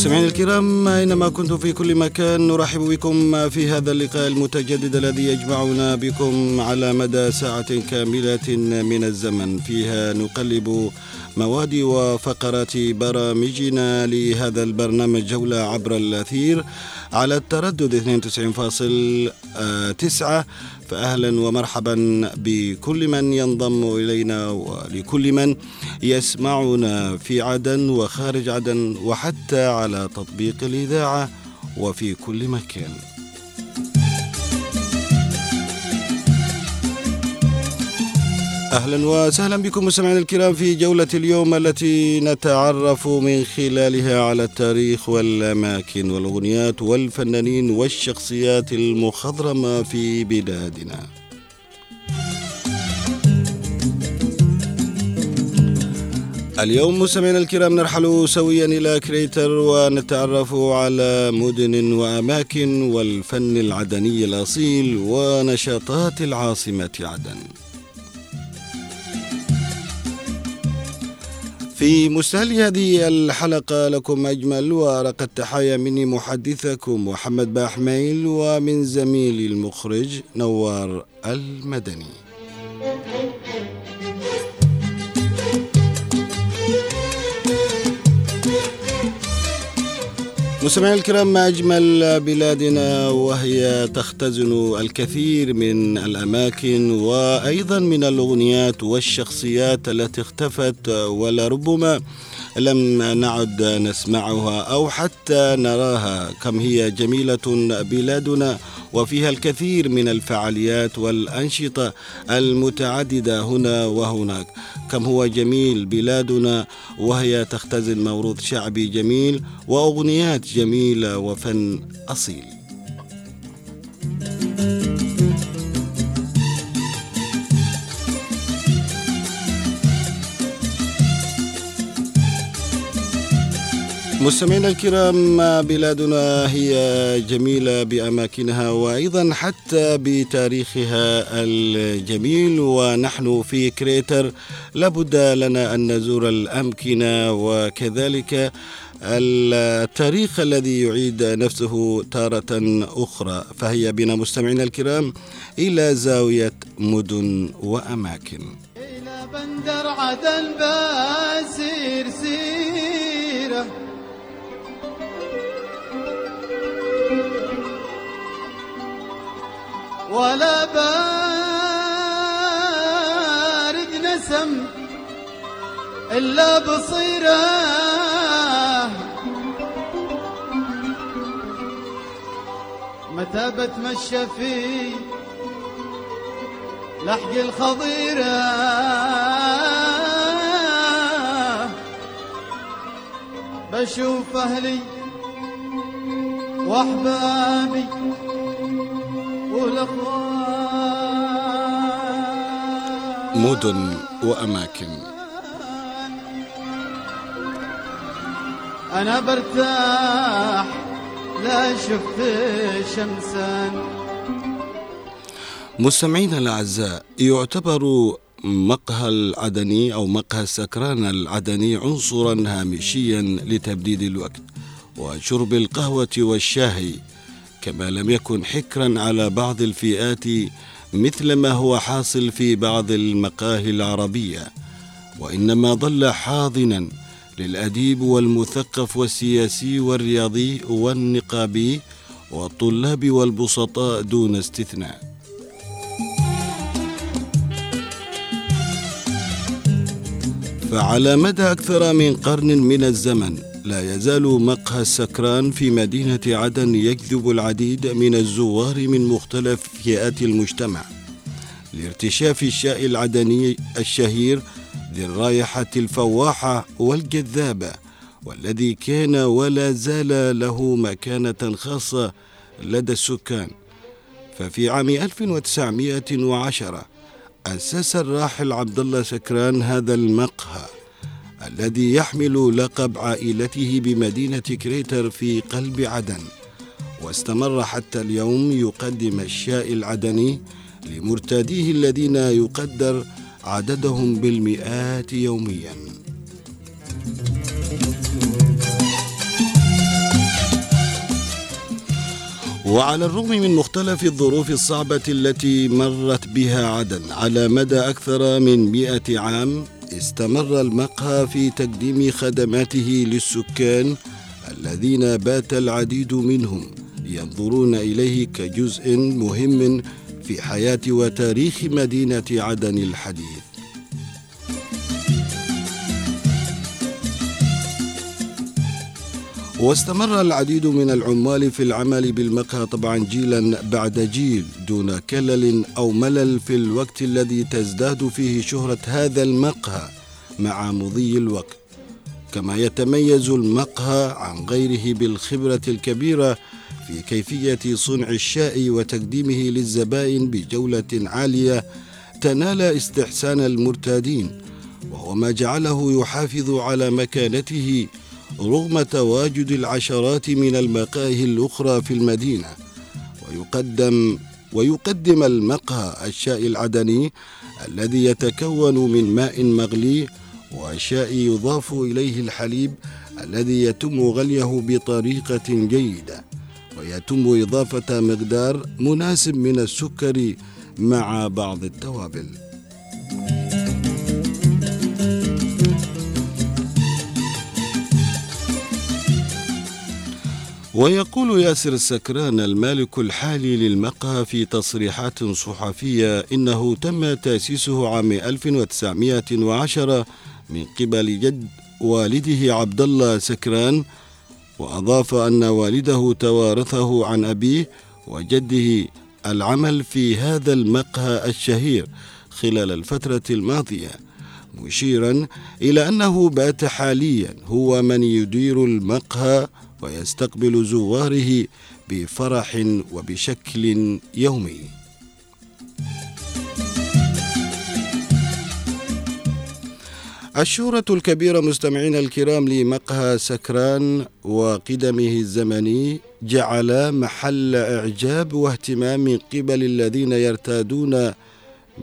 مستمعينا الكرام أينما كنتم في كل مكان نرحب بكم في هذا اللقاء المتجدد الذي يجمعنا بكم على مدى ساعة كاملة من الزمن. فيها نقلب مواد وفقرات برامجنا لهذا البرنامج جولة عبر الأثير على التردد 92.9 فأهلا ومرحبا بكل من ينضم إلينا ولكل من يسمعنا في عدن وخارج عدن وحتى على تطبيق الإذاعة وفي كل مكان. أهلا وسهلا بكم مستمعينا الكرام في جولة اليوم التي نتعرف من خلالها على التاريخ والأماكن والأغنيات والفنانين والشخصيات المخضرمة في بلادنا. اليوم مستمعينا الكرام نرحل سويا إلى كريتر ونتعرف على مدن وأماكن والفن العدني الأصيل ونشاطات العاصمة عدن. في مستهل هذه الحلقة لكم أجمل وأرق التحايا مني محدثكم محمد باحميل ومن زميلي المخرج نوار المدني. مستمعينا الكرام ما أجمل بلادنا وهي تختزن الكثير من الأماكن وأيضا من الأغنيات والشخصيات التي اختفت ولربما لم نعد نسمعها أو حتى نراها. كم هي جميلة بلادنا. وفيها الكثير من الفعاليات والأنشطة المتعددة هنا وهناك. كم هو جميل بلادنا وهي تختزن موروث شعبي جميل وأغنيات جميلة وفن أصيل. مستمعينا الكرام بلادنا هي جميلة بأماكنها وأيضا حتى بتاريخها الجميل ونحن في كريتر. لابد لنا أن نزور الأمكنة وكذلك التاريخ الذي يعيد نفسه تارة أخرى. فهي بنا مستمعينا الكرام إلى زاوية مدن وأماكن. إلى بندر عدن بسير سيره ولا بارد نسم إلا بصيرة. متى بتمشى في لحق الخضيرة؟ بشوف أهلي وأحبابي مدن وأماكن. أنا برتاح لا شفت شمسا. مستمعينا الأعزاء يعتبر مقهى العدني أو مقهى السكران العدني عنصرا هامشيا لتبديد الوقت وشرب القهوة والشاي كما لم يكن حكرا على بعض الفئات مثل ما هو حاصل في بعض المقاهي العربية وإنما ظل حاضنا للأديب والمثقف والسياسي والرياضي والنقابي والطلاب والبسطاء دون استثناء. فعلى مدى أكثر من قرن من الزمن لا يزال مقهى السكران في مدينة عدن يجذب العديد من الزوار من مختلف فئات المجتمع لارتشاف الشاي العدني الشهير ذي الرائحة الفواحة والجذابة والذي كان ولا زال له مكانة خاصة لدى السكان. ففي عام 1910 أسس الراحل عبد الله سكران هذا المقهى. الذي يحمل لقب عائلته بمدينة كريتر في قلب عدن. واستمر حتى اليوم يقدم الشاي العدني لمرتاديه الذين يقدر عددهم بالمئات يوميا. وعلى الرغم من مختلف الظروف الصعبة التي مرت بها عدن على مدى أكثر من مئة عام استمر المقهى في تقديم خدماته للسكان الذين بات العديد منهم ينظرون إليه كجزء مهم في حياة وتاريخ مدينة عدن الحديث. واستمر العديد من العمال في العمل بالمقهى طبعا جيلا بعد جيل دون كلل أو ملل في الوقت الذي تزداد فيه شهرة هذا المقهى مع مضي الوقت. كما يتميز المقهى عن غيره بالخبرة الكبيرة في كيفية صنع الشاي وتقديمه للزبائن بجولة عالية تنال استحسان المرتادين وهو ما جعله يحافظ على مكانته رغم تواجد العشرات من المقاهي الأخرى في المدينة ويقدم ويقدم المقهى الشاي العدني الذي يتكون من ماء مغلي وشاء يضاف إليه الحليب الذي يتم غليه بطريقة جيدة ويتم إضافة مقدار مناسب من السكر مع بعض التوابل. ويقول ياسر السكران المالك الحالي للمقهى في تصريحات صحفية إنه تم تأسيسه عام 1910 من قبل جد والده عبد الله سكران وأضاف أن والده توارثه عن أبيه وجده العمل في هذا المقهى الشهير خلال الفترة الماضية مشيرا إلى أنه بات حاليا هو من يدير المقهى ويستقبل زواره بفرح وبشكل يومي. الشهرة الكبيرة مستمعين الكرام لمقهى سكران وقدمه الزمني جعل محل إعجاب واهتمام قبل الذين يرتادون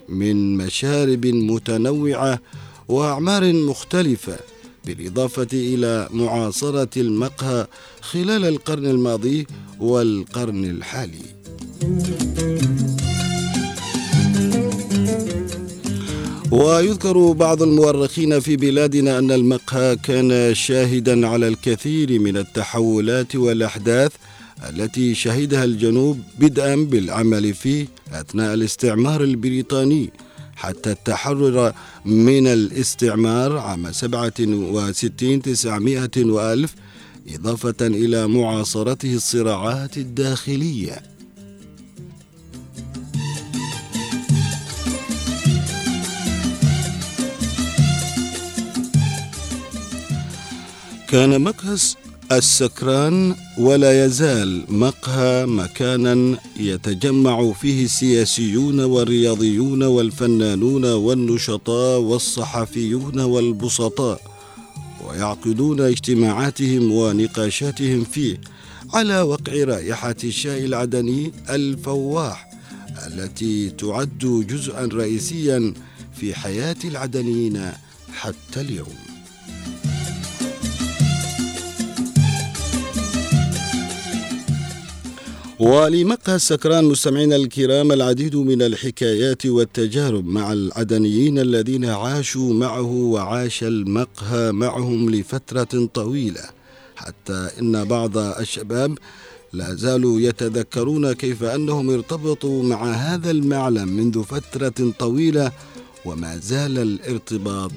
من مشارب متنوعة وأعمار مختلفة. بالإضافة إلى معاصرة المقهى خلال القرن الماضي والقرن الحالي. ويذكر بعض المؤرخين في بلادنا أن المقهى كان شاهدا على الكثير من التحولات والأحداث التي شهدها الجنوب بدءا بالعمل فيه أثناء الاستعمار البريطاني حتى التحرر من الاستعمار عام سبعة وستين تسعمائة وألف إضافة إلى معاصرته الصراعات الداخلية. كان مكهس السكران ولا يزال مقهى مكانا يتجمع فيه السياسيون والرياضيون والفنانون والنشطاء والصحفيون والبسطاء ويعقدون اجتماعاتهم ونقاشاتهم فيه على وقع رائحة الشاي العدني الفواح التي تعد جزءا رئيسيا في حياة العدنيين حتى اليوم. ولمقهى السكران مستمعينا الكرام العديد من الحكايات والتجارب مع العدنيين الذين عاشوا معه وعاش المقهى معهم لفترة طويلة حتى إن بعض الشباب لا زالوا يتذكرون كيف أنهم ارتبطوا مع هذا المعلم منذ فترة طويلة وما زال الارتباط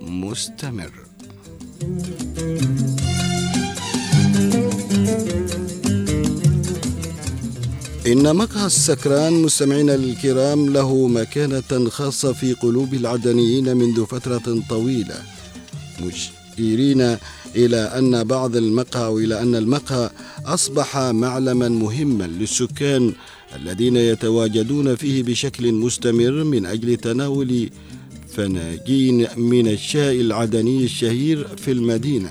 مستمر. إن مقهى السكران مستمعينا الكرام له مكانة خاصة في قلوب العدنيين منذ فترة طويلة. مشيرين إلى أن بعض المقهى أو إلى أن المقهى أصبح معلما مهما للسكان الذين يتواجدون فيه بشكل مستمر من أجل تناول فناجين من الشاي العدني الشهير في المدينة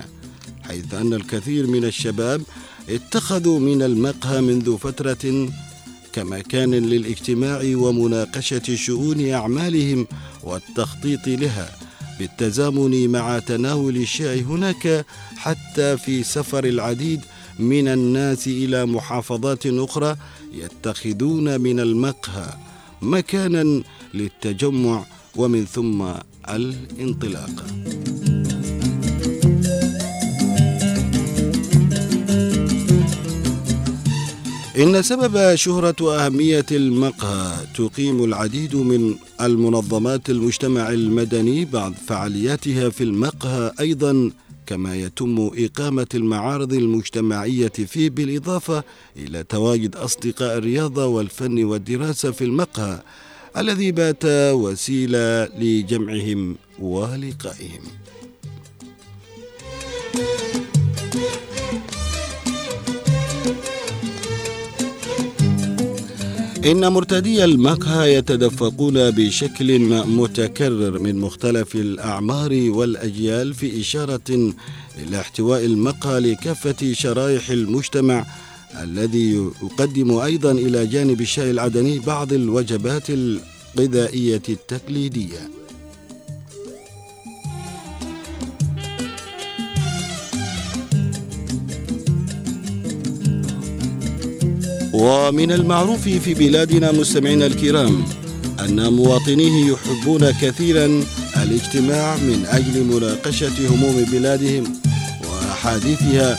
حيث أن الكثير من الشباب اتخذوا من المقهى منذ فترة كمكان للاجتماع ومناقشة شؤون أعمالهم والتخطيط لها بالتزامن مع تناول الشاي هناك حتى في سفر العديد من الناس إلى محافظات أخرى يتخذون من المقهى مكانا للتجمع ومن ثم الانطلاق. إن سبب شهرة أهمية المقهى تقيم العديد من المنظمات المجتمع المدني بعض فعالياتها في المقهى أيضا كما يتم إقامة المعارض المجتمعية فيه بالإضافة إلى تواجد أصدقاء الرياضة والفن والدراسة في المقهى الذي بات وسيلة لجمعهم ولقائهم. إن مرتدي المقهى يتدفقون بشكل متكرر من مختلف الأعمار والأجيال في إشارة إلى احتواء المقهى لكافة شرائح المجتمع الذي يقدم أيضا إلى جانب الشاي العدني بعض الوجبات الغذائية التقليدية. ومن المعروف في بلادنا مستمعينا الكرام أن مواطنيه يحبون كثيرا الاجتماع من أجل مناقشة هموم بلادهم وأحاديثها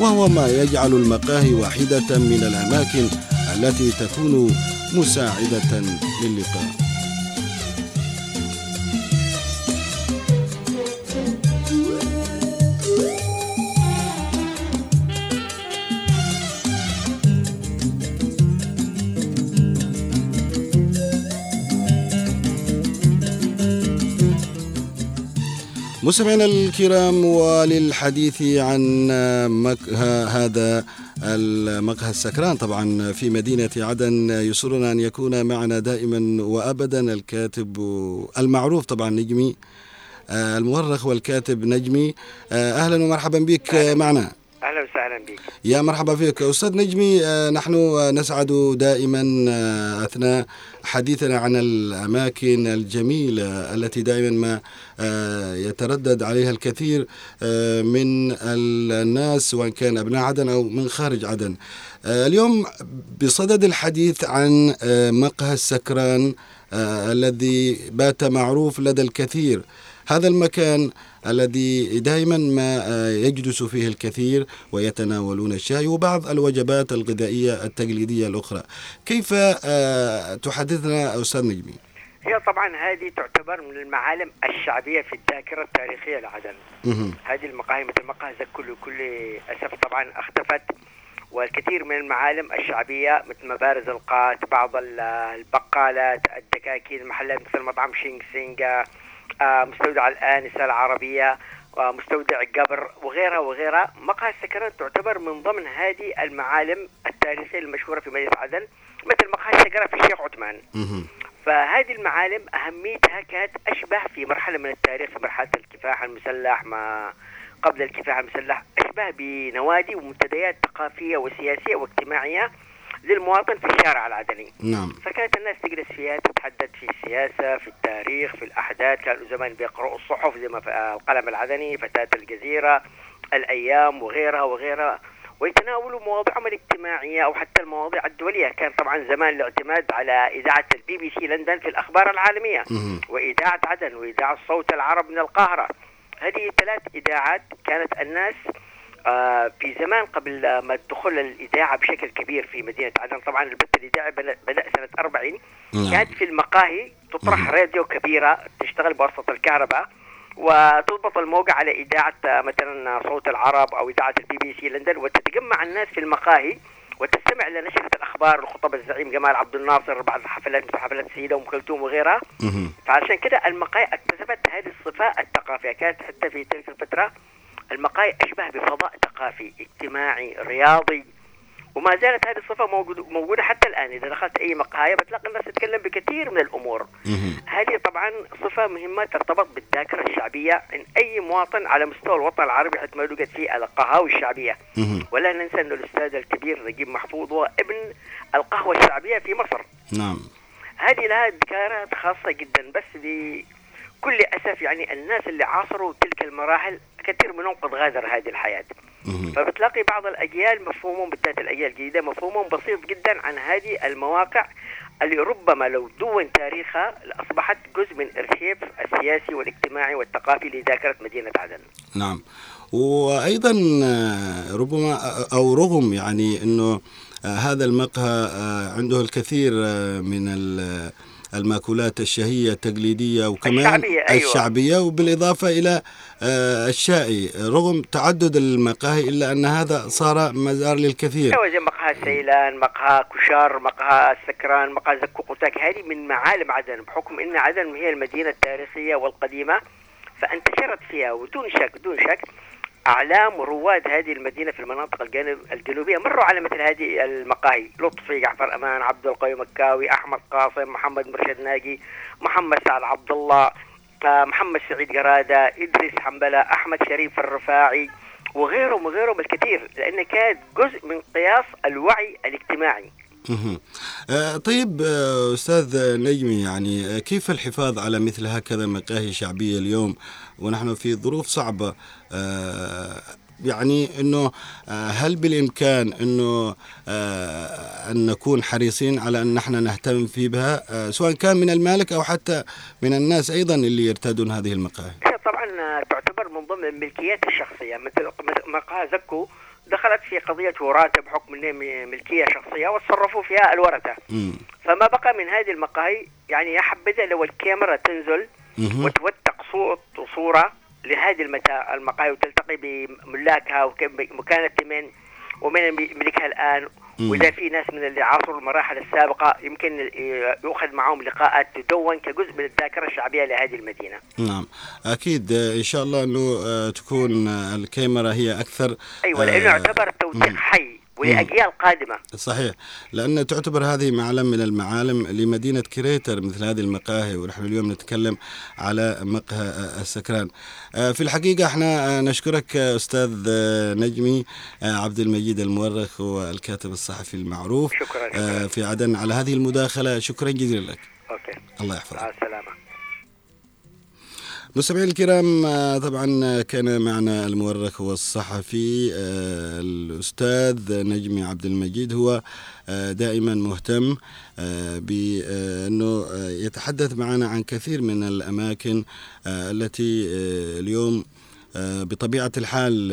وهو ما يجعل المقاهي واحدة من الأماكن التي تكون مساعدة للقاء. مستمعينا الكرام وللحديث عن مقهى هذا المقهى السكران طبعا في مدينة عدن يسرنا أن يكون معنا دائما وأبدا الكاتب المعروف طبعا نجمي المؤرخ والكاتب نجمي. أهلا ومرحبا بك معنا. أهلا وسهلا بك يا مرحبا فيك. أستاذ نجمي نحن نسعد دائما أثناء حديثنا عن الأماكن الجميلة التي دائما ما يتردد عليها الكثير من الناس سواء كان أبناء عدن أو من خارج عدن. اليوم بصدد الحديث عن مقهى السكران الذي بات معروف لدى الكثير. هذا المكان الذي دائما ما يجلس فيه الكثير ويتناولون الشاي وبعض الوجبات الغذائية التقليدية الأخرى. كيف تحدثنا أستاذ نجمي؟ هي طبعا هذه تعتبر من المعالم الشعبية في الذاكرة التاريخية لعدن هذه المقاهي مثل مقهى زكل وكل أسف طبعا اختفت والكثير من المعالم الشعبية مثل مبارز القات بعض البقالات الدكاكين المحلات مثل مطعم شينغ سينغا مستودع الآنسة العربية ومستودع قبر وغيرها وغيرها. مقهى السكران تعتبر من ضمن هذه المعالم التاريخية المشهورة في مدينة عدن مثل مقهى السكران في الشيخ عثمان. فهذه المعالم أهميتها كانت أشبه في مرحلة من التاريخ في مرحلة الكفاح المسلح ما قبل الكفاح المسلح أشبه بنوادي ومنتديات ثقافية وسياسية واجتماعية للمواطن في الشارع العدني. نعم. فكانت الناس تجلس فيها تتحدث في السياسة في التاريخ في الأحداث. كانوا زمان بيقرأوا الصحف زي ما القلم العدني فتاة الجزيرة الأيام وغيرها وغيرها. ويتناولوا مواضيعهم الاجتماعية أو حتى المواضيع الدولية. كان طبعا زمان الاعتماد على إذاعة البي بي سي لندن في الأخبار العالمية. وإذاعة عدن وإذاعة صوت العرب من القاهرة. هذه ثلاث إذاعات كانت الناس في زمان قبل ما دخول الإذاعة بشكل كبير في مدينة عدن طبعا البث الإذاعي بدأ سنة 40 نعم. كانت في المقاهي تطرح راديو كبيرة تشتغل بواسطة الكهرباء وتضبط الموقع على إذاعة آه، مثلا صوت العرب أو إذاعة البي بي سي لندن وتتجمع الناس في المقاهي وتستمع لنشرة الأخبار لخطب الزعيم جمال عبد الناصر بعد الحفلات مثل حفلات السيدة أم كلثوم وغيرها. فعشان كده المقاهي أكتسبت هذه الصفة الثقافية كانت حتى في تلك الفترة المقاهي أشبه بفضاء ثقافي اجتماعي رياضي. وما زالت هذه الصفة موجودة, موجودة حتى الآن. إذا دخلت أي مقهى بتلاقي الناس تتكلم بكثير من الأمور. هذه طبعا صفة مهمة ترتبط بالذاكرة الشعبية. إن أي مواطن على مستوى الوطن العربي حتى ما يوجد فيه القهاوي الشعبية. ولا ننسى أن الأستاذ الكبير نجيب محفوظ هو ابن القهوة الشعبية في مصر. نعم. هذه لها ذكريات خاصة جدا بس بكل أسف يعني الناس اللي عاصروا تلك المراحل كثير منهم قد غادر هذه الحياة. فبتلاقي بعض الأجيال مفهومهم بالذات الأجيال الجديدة مفهومهم بسيط جدا عن هذه المواقع اللي ربما لو دون تاريخها لأصبحت جزء من ارشيف السياسي والاجتماعي والثقافي لذاكرة مدينة عدن. نعم وأيضا آه، ربما آه، أو رغم يعني إنه آه، هذا المقهى عنده الكثير من المأكولات الشهية التقليدية وكمان الشعبية، أيوة. الشعبية وبالإضافة إلى آه، الشائي. رغم تعدد المقاهي إلا أن هذا صار مزار للكثير. مقهى سيلان، مقهى كشار، مقهى السكران، مقهى زكو قوتاك هذه من معالم عدن. بحكم إن عدن هي المدينة التاريخية والقديمة فأنتشرت فيها. ودون شك دون شك أعلام ورواد هذه المدينة في المناطق الجنوبية. مروا على مثل هذه المقاهي. لطفي جعفر أمان عبد القوي مكاوي أحمد قاسم محمد مرشد ناجي محمد سعد عبد الله آه، محمد سعيد قرادة إدريس حنبلة أحمد شريف الرفاعي وغيرهم وغيرهم الكثير لأن كانت جزء من قياس الوعي الاجتماعي. طيب آه، أستاذ نجمي يعني آه، كيف الحفاظ على مثل هكذا مقاهي شعبية اليوم؟ ونحن في ظروف صعبة. آه، يعني آه، هل بالإمكان أنه آه، أن نكون حريصين على أن نحن نهتم في بها؟ آه، سواء كان من المالك أو حتى من الناس أيضا اللي يرتادون هذه المقاهي. هي طبعا آه، تعتبر من ضمن الملكيات الشخصية مثل مقهى زكو دخلت في قضية وراثه بحكم انها م- ملكية شخصية وتصرفوا فيها الورثة مم. فما بقى من هذه المقاهي يعني يا حبذا لو الكاميرا تنزل. وتوثق صوت وصورة لهذه. المقاهي وتلتقي بملاكها ومكانت من ومن يملكها الآن مم. وإذا في ناس من اللي عاصروا المراحل السابقة يمكن يؤخذ معهم لقاءات تدون كجزء من الذاكرة الشعبية لهذه المدينة. نعم أكيد آه، إن شاء الله أنه آه، تكون آه، الكاميرا هي أكثر أيوه لأنه آه، يعتبر توثيق. حي ولاجيال قادمه. صحيح. لأن تعتبر هذه معلم من المعالم لمدينة كريتر مثل هذه المقاهي ونحن اليوم نتكلم على مقهى السكران. آه، في الحقيقة إحنا آه، نشكرك آه، أستاذ آه، نجمي عبد المجيد المؤرخ والكاتب الصحفي المعروف. شكراً، شكراً. في عدن على هذه المداخلة. شكرا جزيلا لك. أوكي. الله يحفظك. مع السلامة. مستمعينا الكرام آه، طبعا كان معنا المؤرخ والصحفي آه، الأستاذ نجمي عبد المجيد. هو آه، دائما مهتم آه، يتحدث معنا عن كثير من الأماكن آه، التي اليوم بطبيعة الحال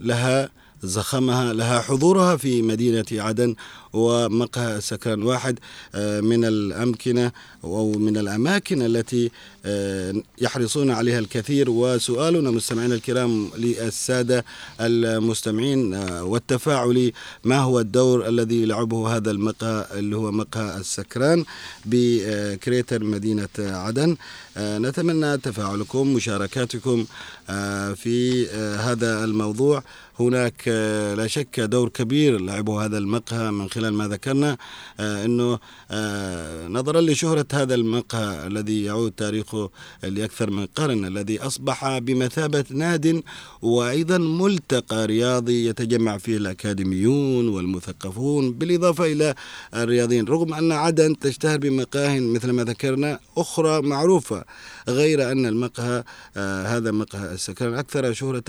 لها زخمها لها حضورها في مدينة عدن ومقهى سكران واحد من الأمكنة أو من الأماكن التي آه، يحرصون عليها الكثير. وسؤالنا مستمعينا الكرام للسادة المستمعين آه، والتفاعلي ما هو الدور الذي يلعبه هذا المقهى اللي هو مقهى السكران بكريتر مدينة عدن؟ آه، نتمنى تفاعلكم مشاركاتكم آه، في آه، هذا الموضوع. هناك آه، لا شك دور كبير لعبه هذا المقهى من خلال ما ذكرنا آه، إنه آه، نظرا لشهرة هذا المقهى الذي يعود تاريخه لأكثر من قرن الذي أصبح بمثابة ناد وأيضا ملتقى رياضي يتجمع فيه الأكاديميون والمثقفون بالإضافة إلى الرياضيين. رغم أن عدن تشتهر بمقاه مثل ما ذكرنا أخرى معروفة غير أن المقهى آه، هذا مقهى السكران أكثر شهرة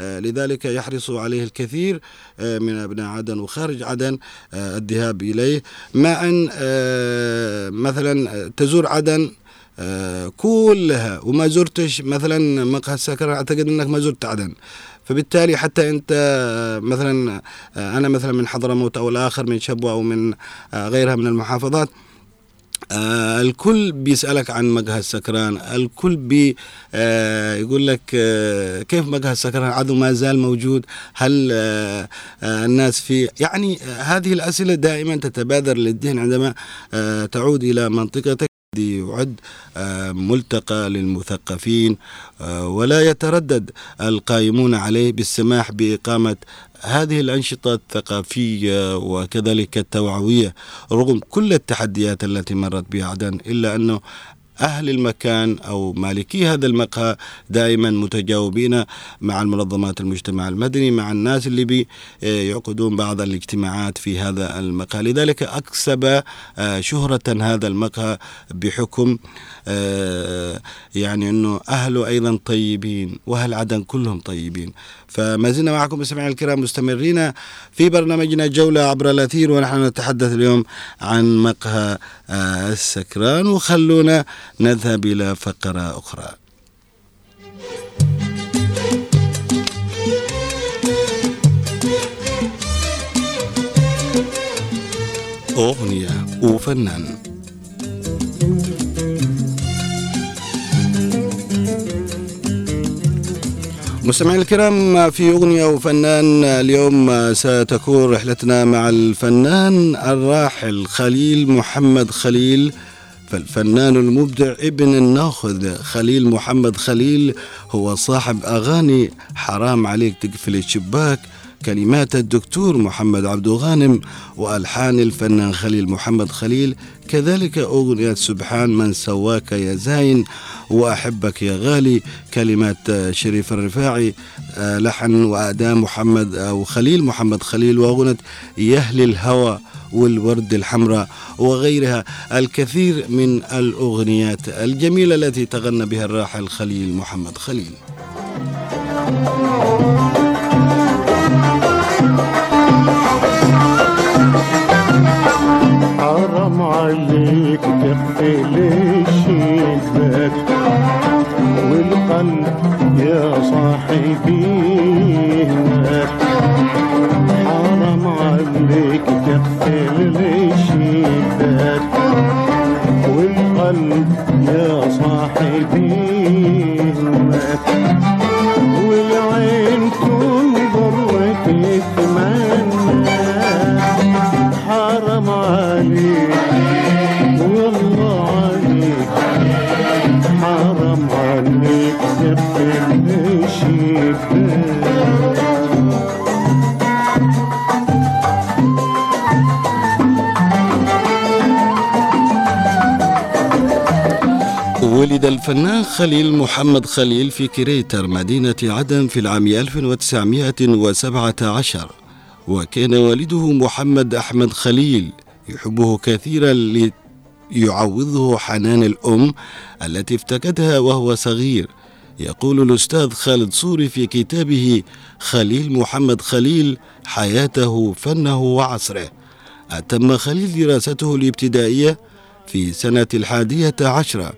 آه، لذلك يحرص عليه الكثير آه، من أبناء عدن وخارج عدن آه، الذهاب إليه. مع أن آه، مثلا تزور عدن آه، كلها. وما زرتش مثلا مقهى السكران أعتقد أنك ما زرت عدن. فبالتالي حتى أنت آه، مثلا آه، أنا مثلا من حضرموت أو الآخر من شبوة أو من غيرها من المحافظات آه الكل بيسألك عن مقهى السكران الكل بي آه يقول لك آه كيف مقهى السكران عدو ما زال موجود. هل آه آه الناس في يعني آه هذه الأسئلة دائما تتبادر للذهن عندما آه تعود إلى منطقتك. يعد آه، ملتقى للمثقفين آه، ولا يتردد القائمون عليه بالسماح بإقامة هذه الأنشطة الثقافية وكذلك التوعوية رغم كل التحديات التي مرت بها عدن إلا أنه أهل المكان أو مالكي هذا المقهى دائما متجاوبين مع المنظمات المجتمع المدني مع الناس اللي بيعقدون بعض الاجتماعات في هذا المقهى. لذلك أكسب آه، شهرة هذا المقهى بحكم آه، يعني أنه أهله أيضا طيبين وأهل عدن كلهم طيبين. فما زلنا معكم مستمعينا الكرام مستمرين في برنامجنا جولة عبر الأثير ونحن نتحدث اليوم عن مقهى آه، السكران. وخلونا نذهب إلى فقرة أخرى. أغنية وفنان مستمعينا الكرام في أغنية وفنان اليوم ستكون رحلتنا مع الفنان الراحل خليل محمد خليل. فالفنان المبدع ابن الناخذ خليل محمد خليل هو صاحب أغاني حرام عليك تقفل الشباك كلمات الدكتور محمد عبد غانم وألحان الفنان خليل محمد خليل كذلك أغنية سبحان من سواك يا زاين وأحبك يا غالي كلمات شريف الرفاعي آه، لحن وأداء محمد أو خليل محمد خليل وأغنية يهلي الهوى والورد الحمراء وغيرها الكثير من الأغنيات الجميلة التي تغنى بها الراحل خليل محمد خليل. حرام يا صاحبي. حرام عليك ولد الفنان خليل محمد خليل في كريتر مدينة عدن في العام 1917 وكان والده محمد أحمد خليل يحبه كثيرا ليعوضه حنان الأم التي افتقدها وهو صغير. يقول الأستاذ خالد صوري في كتابه خليل محمد خليل حياته فنه وعصره. أتم خليل دراسته الابتدائية في سنة الحادية عشرة.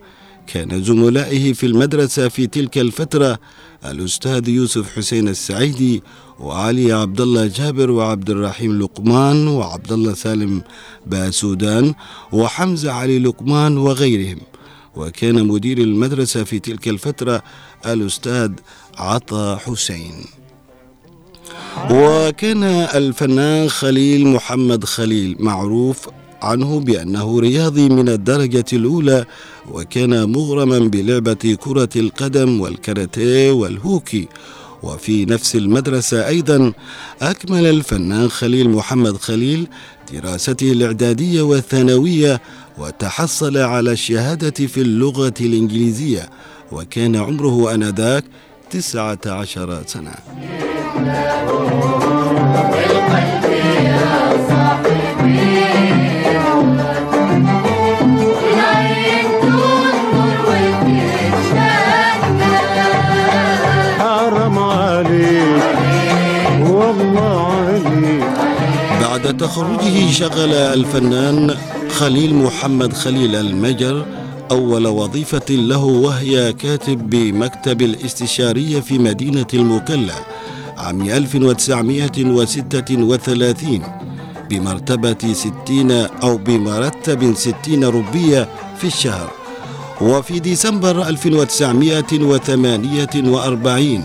كان زملائه في المدرسة في تلك الفترة الأستاذ يوسف حسين السعيدي وعلي عبد الله جابر وعبد الرحيم لقمان وعبد الله سالم باسودان وحمزة علي لقمان وغيرهم. وكان مدير المدرسة في تلك الفترة الأستاذ عطا حسين. وكان الفنان خليل محمد خليل معروف عنه بأنه رياضي من الدرجة الأولى وكان مغرما بلعبة كرة القدم والكاراتيه والهوكي. وفي نفس المدرسة أيضا أكمل الفنان خليل محمد خليل دراسته الإعدادية والثانوية وتحصل على الشهادة في اللغة الإنجليزية وكان عمره آنذاك تسعة عشر سنة. بعد تخرجه شغل الفنان خليل محمد خليل المجر أول وظيفة له وهي كاتب بمكتب الاستشارية في مدينة المكلا عام 1936 بمرتبة ستين أو بمرتب ستين ربية في الشهر. وفي ديسمبر 1948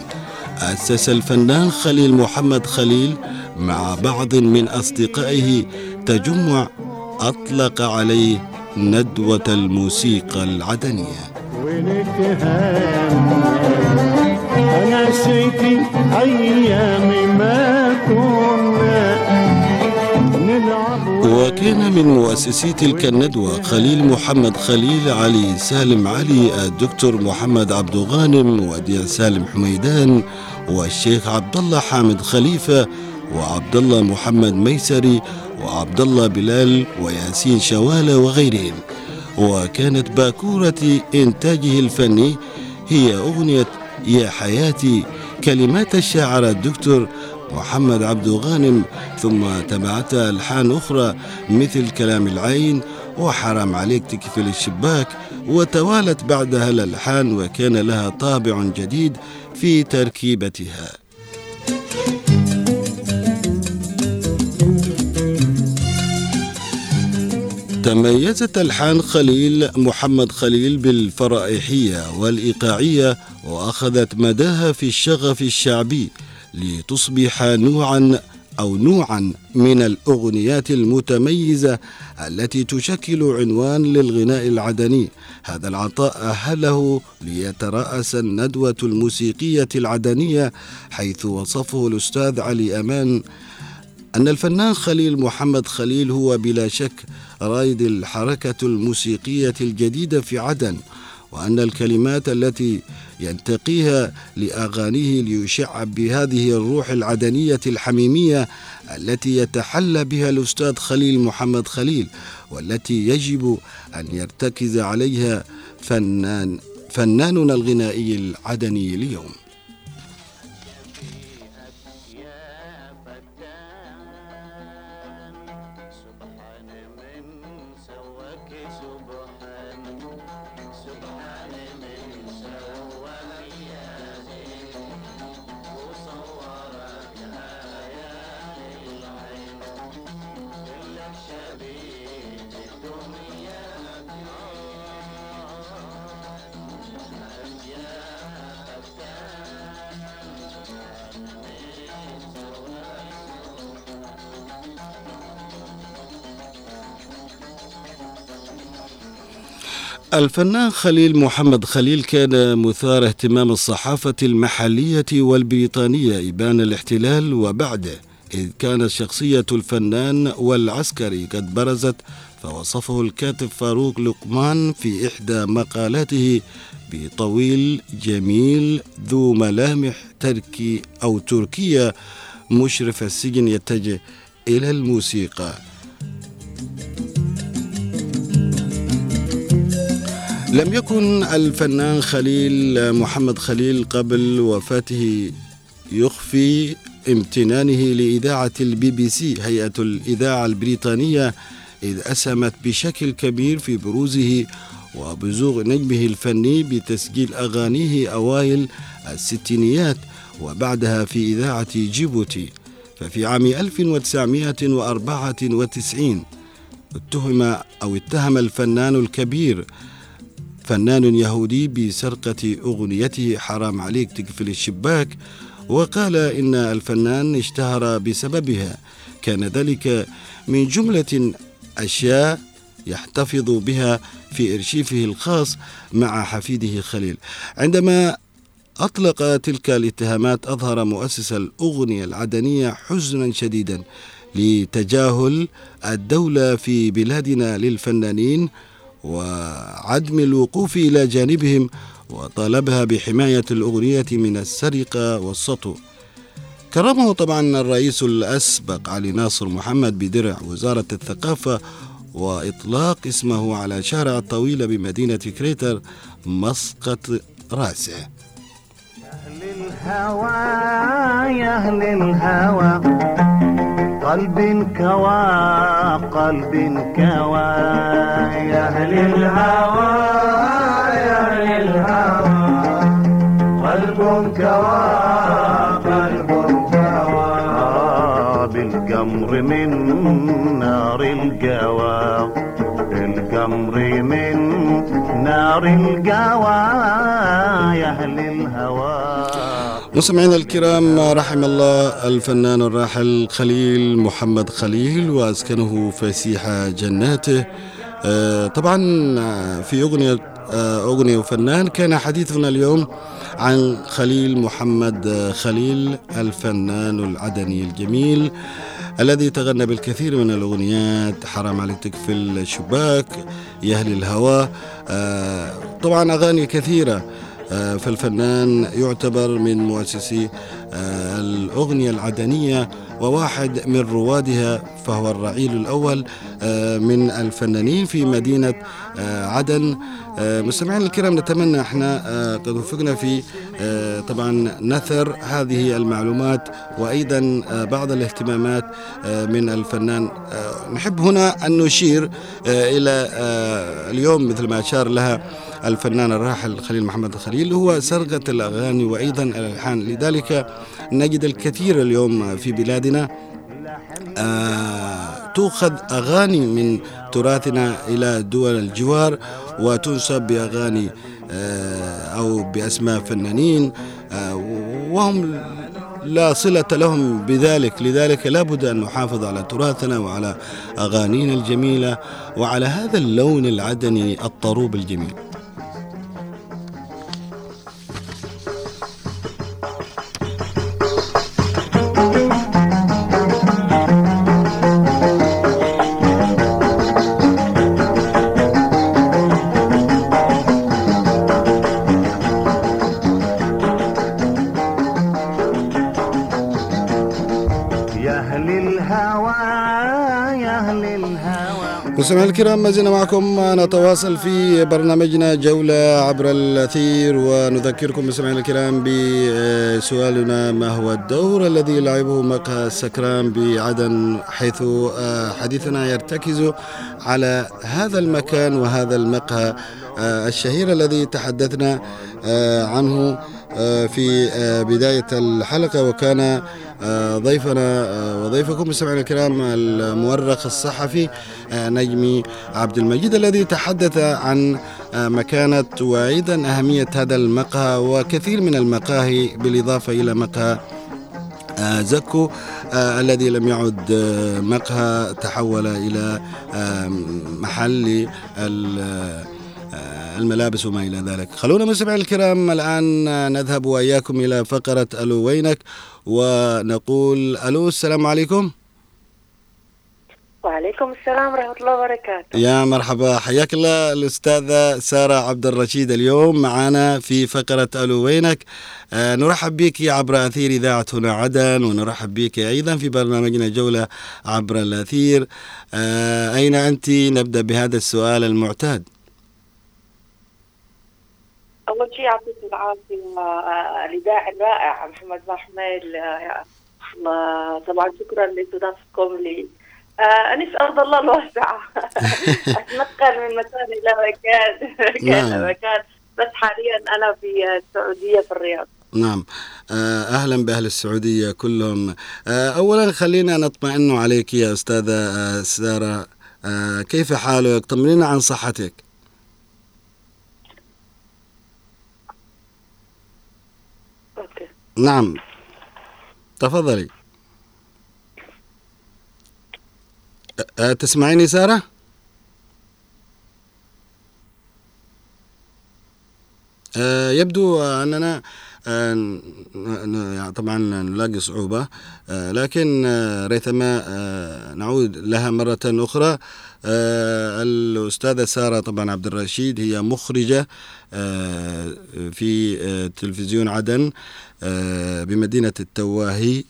أسس الفنان خليل محمد خليل مع بعض من أصدقائه تجمع أطلق عليه ندوة الموسيقى العدنية. أنا نسيتي أيام ما كنا نلعب وكان من مؤسسي تلك الندوة خليل محمد خليل علي سالم علي الدكتور محمد عبد غانم وديع سالم حميدان والشيخ عبد الله حامد خليفة وعبد الله محمد ميسري وعبد الله بلال وياسين شوالة وغيرهم. وكانت باكورة إنتاجه الفني هي أغنية يا حياتي كلمات الشاعر الدكتور محمد عبد غانم ثم تبعتها ألحان أخرى مثل كلام العين وحرام عليك تكفل الشباك وتوالت بعدها الألحان وكان لها طابع جديد في تركيبتها. تميزت ألحان خليل محمد خليل بالفرائحية والإيقاعية وأخذت مداها في الشغف الشعبي لتصبح نوعا أو نوعا من الأغنيات المتميزة التي تشكل عنوان للغناء العدني. هذا العطاء أهله ليترأس الندوة الموسيقية العدنية حيث وصفه الأستاذ علي أمان أن الفنان خليل محمد خليل هو بلا شك رائد الحركة الموسيقية الجديدة في عدن وأن الكلمات التي ينتقيها لأغانيه ليشع بهذه الروح العدنية الحميمية التي يتحلى بها الأستاذ خليل محمد خليل والتي يجب أن يرتكز عليها فنان فناننا الغنائي العدني اليوم. الفنان خليل محمد خليل كان مثار اهتمام الصحافة المحلية والبريطانية إبان الاحتلال وبعده إذ كانت شخصية الفنان والعسكري قد برزت فوصفه الكاتب فاروق لقمان في إحدى مقالاته بطويل جميل ذو ملامح تركي أو تركية مشرف السجن يتجه إلى الموسيقى. لم يكن الفنان خليل محمد خليل قبل وفاته يخفي امتنانه لإذاعة البي بي سي هيئة الإذاعة البريطانية إذ أسهمت بشكل كبير في بروزه وبزوغ نجمه الفني بتسجيل أغانيه أوائل الستينيات وبعدها في إذاعة جيبوتي. ففي عام 1994 اتهم أو اتهم الفنان الكبير فنان يهودي بسرقة أغنيته حرام عليك تقفل الشباك. وقال إن الفنان اشتهر بسببها. كان ذلك من جملة أشياء يحتفظ بها في إرشيفه الخاص مع حفيده خليل. عندما أطلق تلك الاتهامات أظهر مؤسس الأغنية العدنية حزنا شديدا لتجاهل الدولة في بلادنا للفنانين وعدم الوقوف إلى جانبهم وطالبها بحماية الأغنية من السرقة والسطو. كرمه طبعا الرئيس الأسبق علي ناصر محمد بدرع وزارة الثقافة وإطلاق اسمه على شارع طويلة بمدينة كريتر مسقط راسه. أهل الهوى يا أهل الهوى. قلب كوى قلب كوى. يا أهل الهوى يا أهل الهوى. قلب كوى قلب كوى. بالقمر من نار القوى. بالقمر من نار القوى يا أهل الهوى. مستمعينا الكرام رحم الله الفنان الراحل خليل محمد خليل وأسكنه فسيح جناته. آه، طبعا في أغنية آه، أغنية وفنان كان حديثنا اليوم عن خليل محمد آه، خليل الفنان العدني الجميل الذي تغنى بالكثير من الأغنيات حرام عليك تكفي الشباك يا أهل الهوى. طبعا أغاني كثيرة. فالفنان يعتبر من مؤسسي آه، الأغنية العدنية وواحد من روادها فهو الرعيل الأول آه، من الفنانين في مدينة آه، عدن. آه، مستمعينا الكرام نتمنى إحنا آه، قد وفقنا في آه، طبعا نثر هذه المعلومات وأيضا آه، بعض الاهتمامات آه، من الفنان آه، نحب هنا أن نشير آه، إلى آه، اليوم مثل ما أشار لها الفنان الراحل خليل محمد الخليل هو سرقة الأغاني وأيضا الألحان. لذلك نجد الكثير اليوم في بلادنا آه تؤخذ أغاني من تراثنا إلى دول الجوار وتنسب بأغاني آه أو بأسماء فنانين آه وهم لا صلة لهم بذلك. لذلك لا بد أن نحافظ على تراثنا وعلى أغانينا الجميلة وعلى هذا اللون العدني الطروب الجميل. مستمعينا الكرام ما زلنا معكم نتواصل في برنامجنا جولة عبر الأثير ونذكركم مستمعينا الكرام بسؤالنا ما هو الدور الذي لعبه مقهى السكران بعدن حيث آه، حديثنا يرتكز على هذا المكان وهذا المقهى آه، الشهير الذي تحدثنا آه، عنه. في آه، بداية الحلقة وكان آه، ضيفنا آه، وضيفكم مستمعينا الكرام المؤرخ الصحفي آه، نجمي عبد المجيد الذي تحدث عن آه، مكانة وأيضا أهمية هذا المقهى وكثير من المقاهي بالإضافة إلى مقهى آه، زكو آه، الذي لم يعد آه، مقهى تحول إلى آه، محل آه، الملابس وما إلى ذلك. خلونا مستمعي الكرام الآن نذهب وإياكم إلى فقرة ألو وينك؟ ونقول ألو السلام عليكم. وعليكم السلام ورحمة الله وبركاته. يا مرحبا حياك الله الأستاذة سارة عبد الرشيد اليوم معنا في فقرة ألو وينك. آه نرحب بك عبر أثير إذاعة هنا عدن ونرحب بك أيضا في برنامجنا جولة عبر الأثير. آه أين أنت؟ نبدأ بهذا السؤال المعتاد. أول شيء يعطيك العافية آه، الإذاعي الرائع محمد محمل آه، طبعا شكرا لاستضافتكم لي. آه، أرض الله الواسعة. أتنقل من مكان إلى مكان مكان نعم. مكان. بس حاليا أنا في السعودية في الرياض. نعم. آه أهلا بأهل السعودية كلهم. آه أولا خلينا نطمئن عليك يا أستاذة آه سارة. آه كيف حالك؟ طمنينا عن صحتك. نعم. تفضلي. تسمعيني سارة؟ يبدو أننا يعني طبعا نلاقي صعوبة لكن ريثما نعود لها مرة أخرى. الأستاذة سارة طبعا عبد الرشيد هي مخرجة أه، في أه، تلفزيون عدن بمدينة التواهي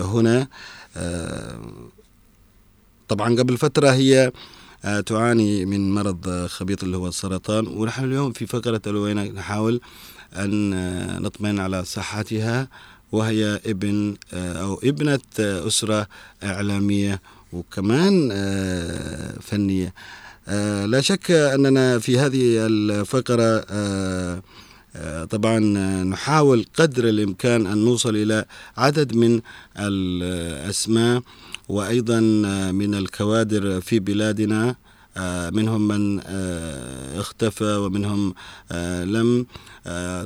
هنا. طبعا قبل فترة هي آه، تعاني من مرض آه، خبيط اللي هو السرطان ونحن اليوم في فقرة ألوينا نحاول أن آه، نطمئن على صحتها وهي ابن آه، أو ابنة آه، أسرة إعلامية. وكمان آه، فنية. آه، لا شك أننا في هذه الفقرة آه، طبعا نحاول قدر الإمكان أن نوصل إلى عدد من الأسماء وأيضا من الكوادر في بلادنا منهم من اختفى ومنهم لم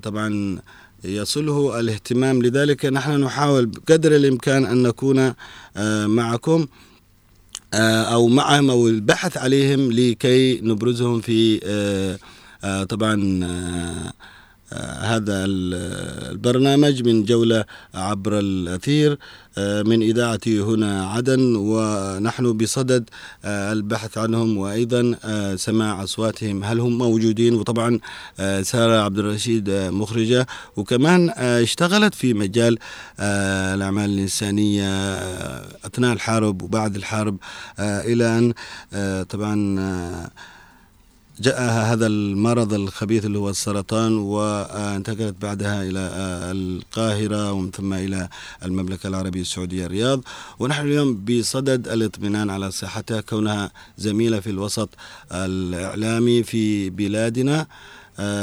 طبعا يصله الاهتمام. لذلك نحن نحاول بقدر الإمكان أن نكون معكم. آه، أو معهم أو البحث عليهم لكي نبرزهم في آه، آه، طبعا هذا ال- البرنامج من جولة عبر الأثير آه، من إذاعة هنا عدن ونحن بصدد آه، البحث عنهم وأيضا آه، سماع أصواتهم. هل هم موجودين؟ وطبعا سارة عبد الرشيد مخرجة. وكمان اشتغلت في مجال الأعمال الإنسانية أثناء الحرب وبعد الحرب إلى أن طبعا جاءها هذا المرض الخبيث اللي هو السرطان وانتقلت بعدها إلى القاهرة ومن ثم إلى المملكة العربية السعودية الرياض. ونحن اليوم بصدد الاطمئنان على صحتها كونها زميلة في الوسط الإعلامي في بلادنا.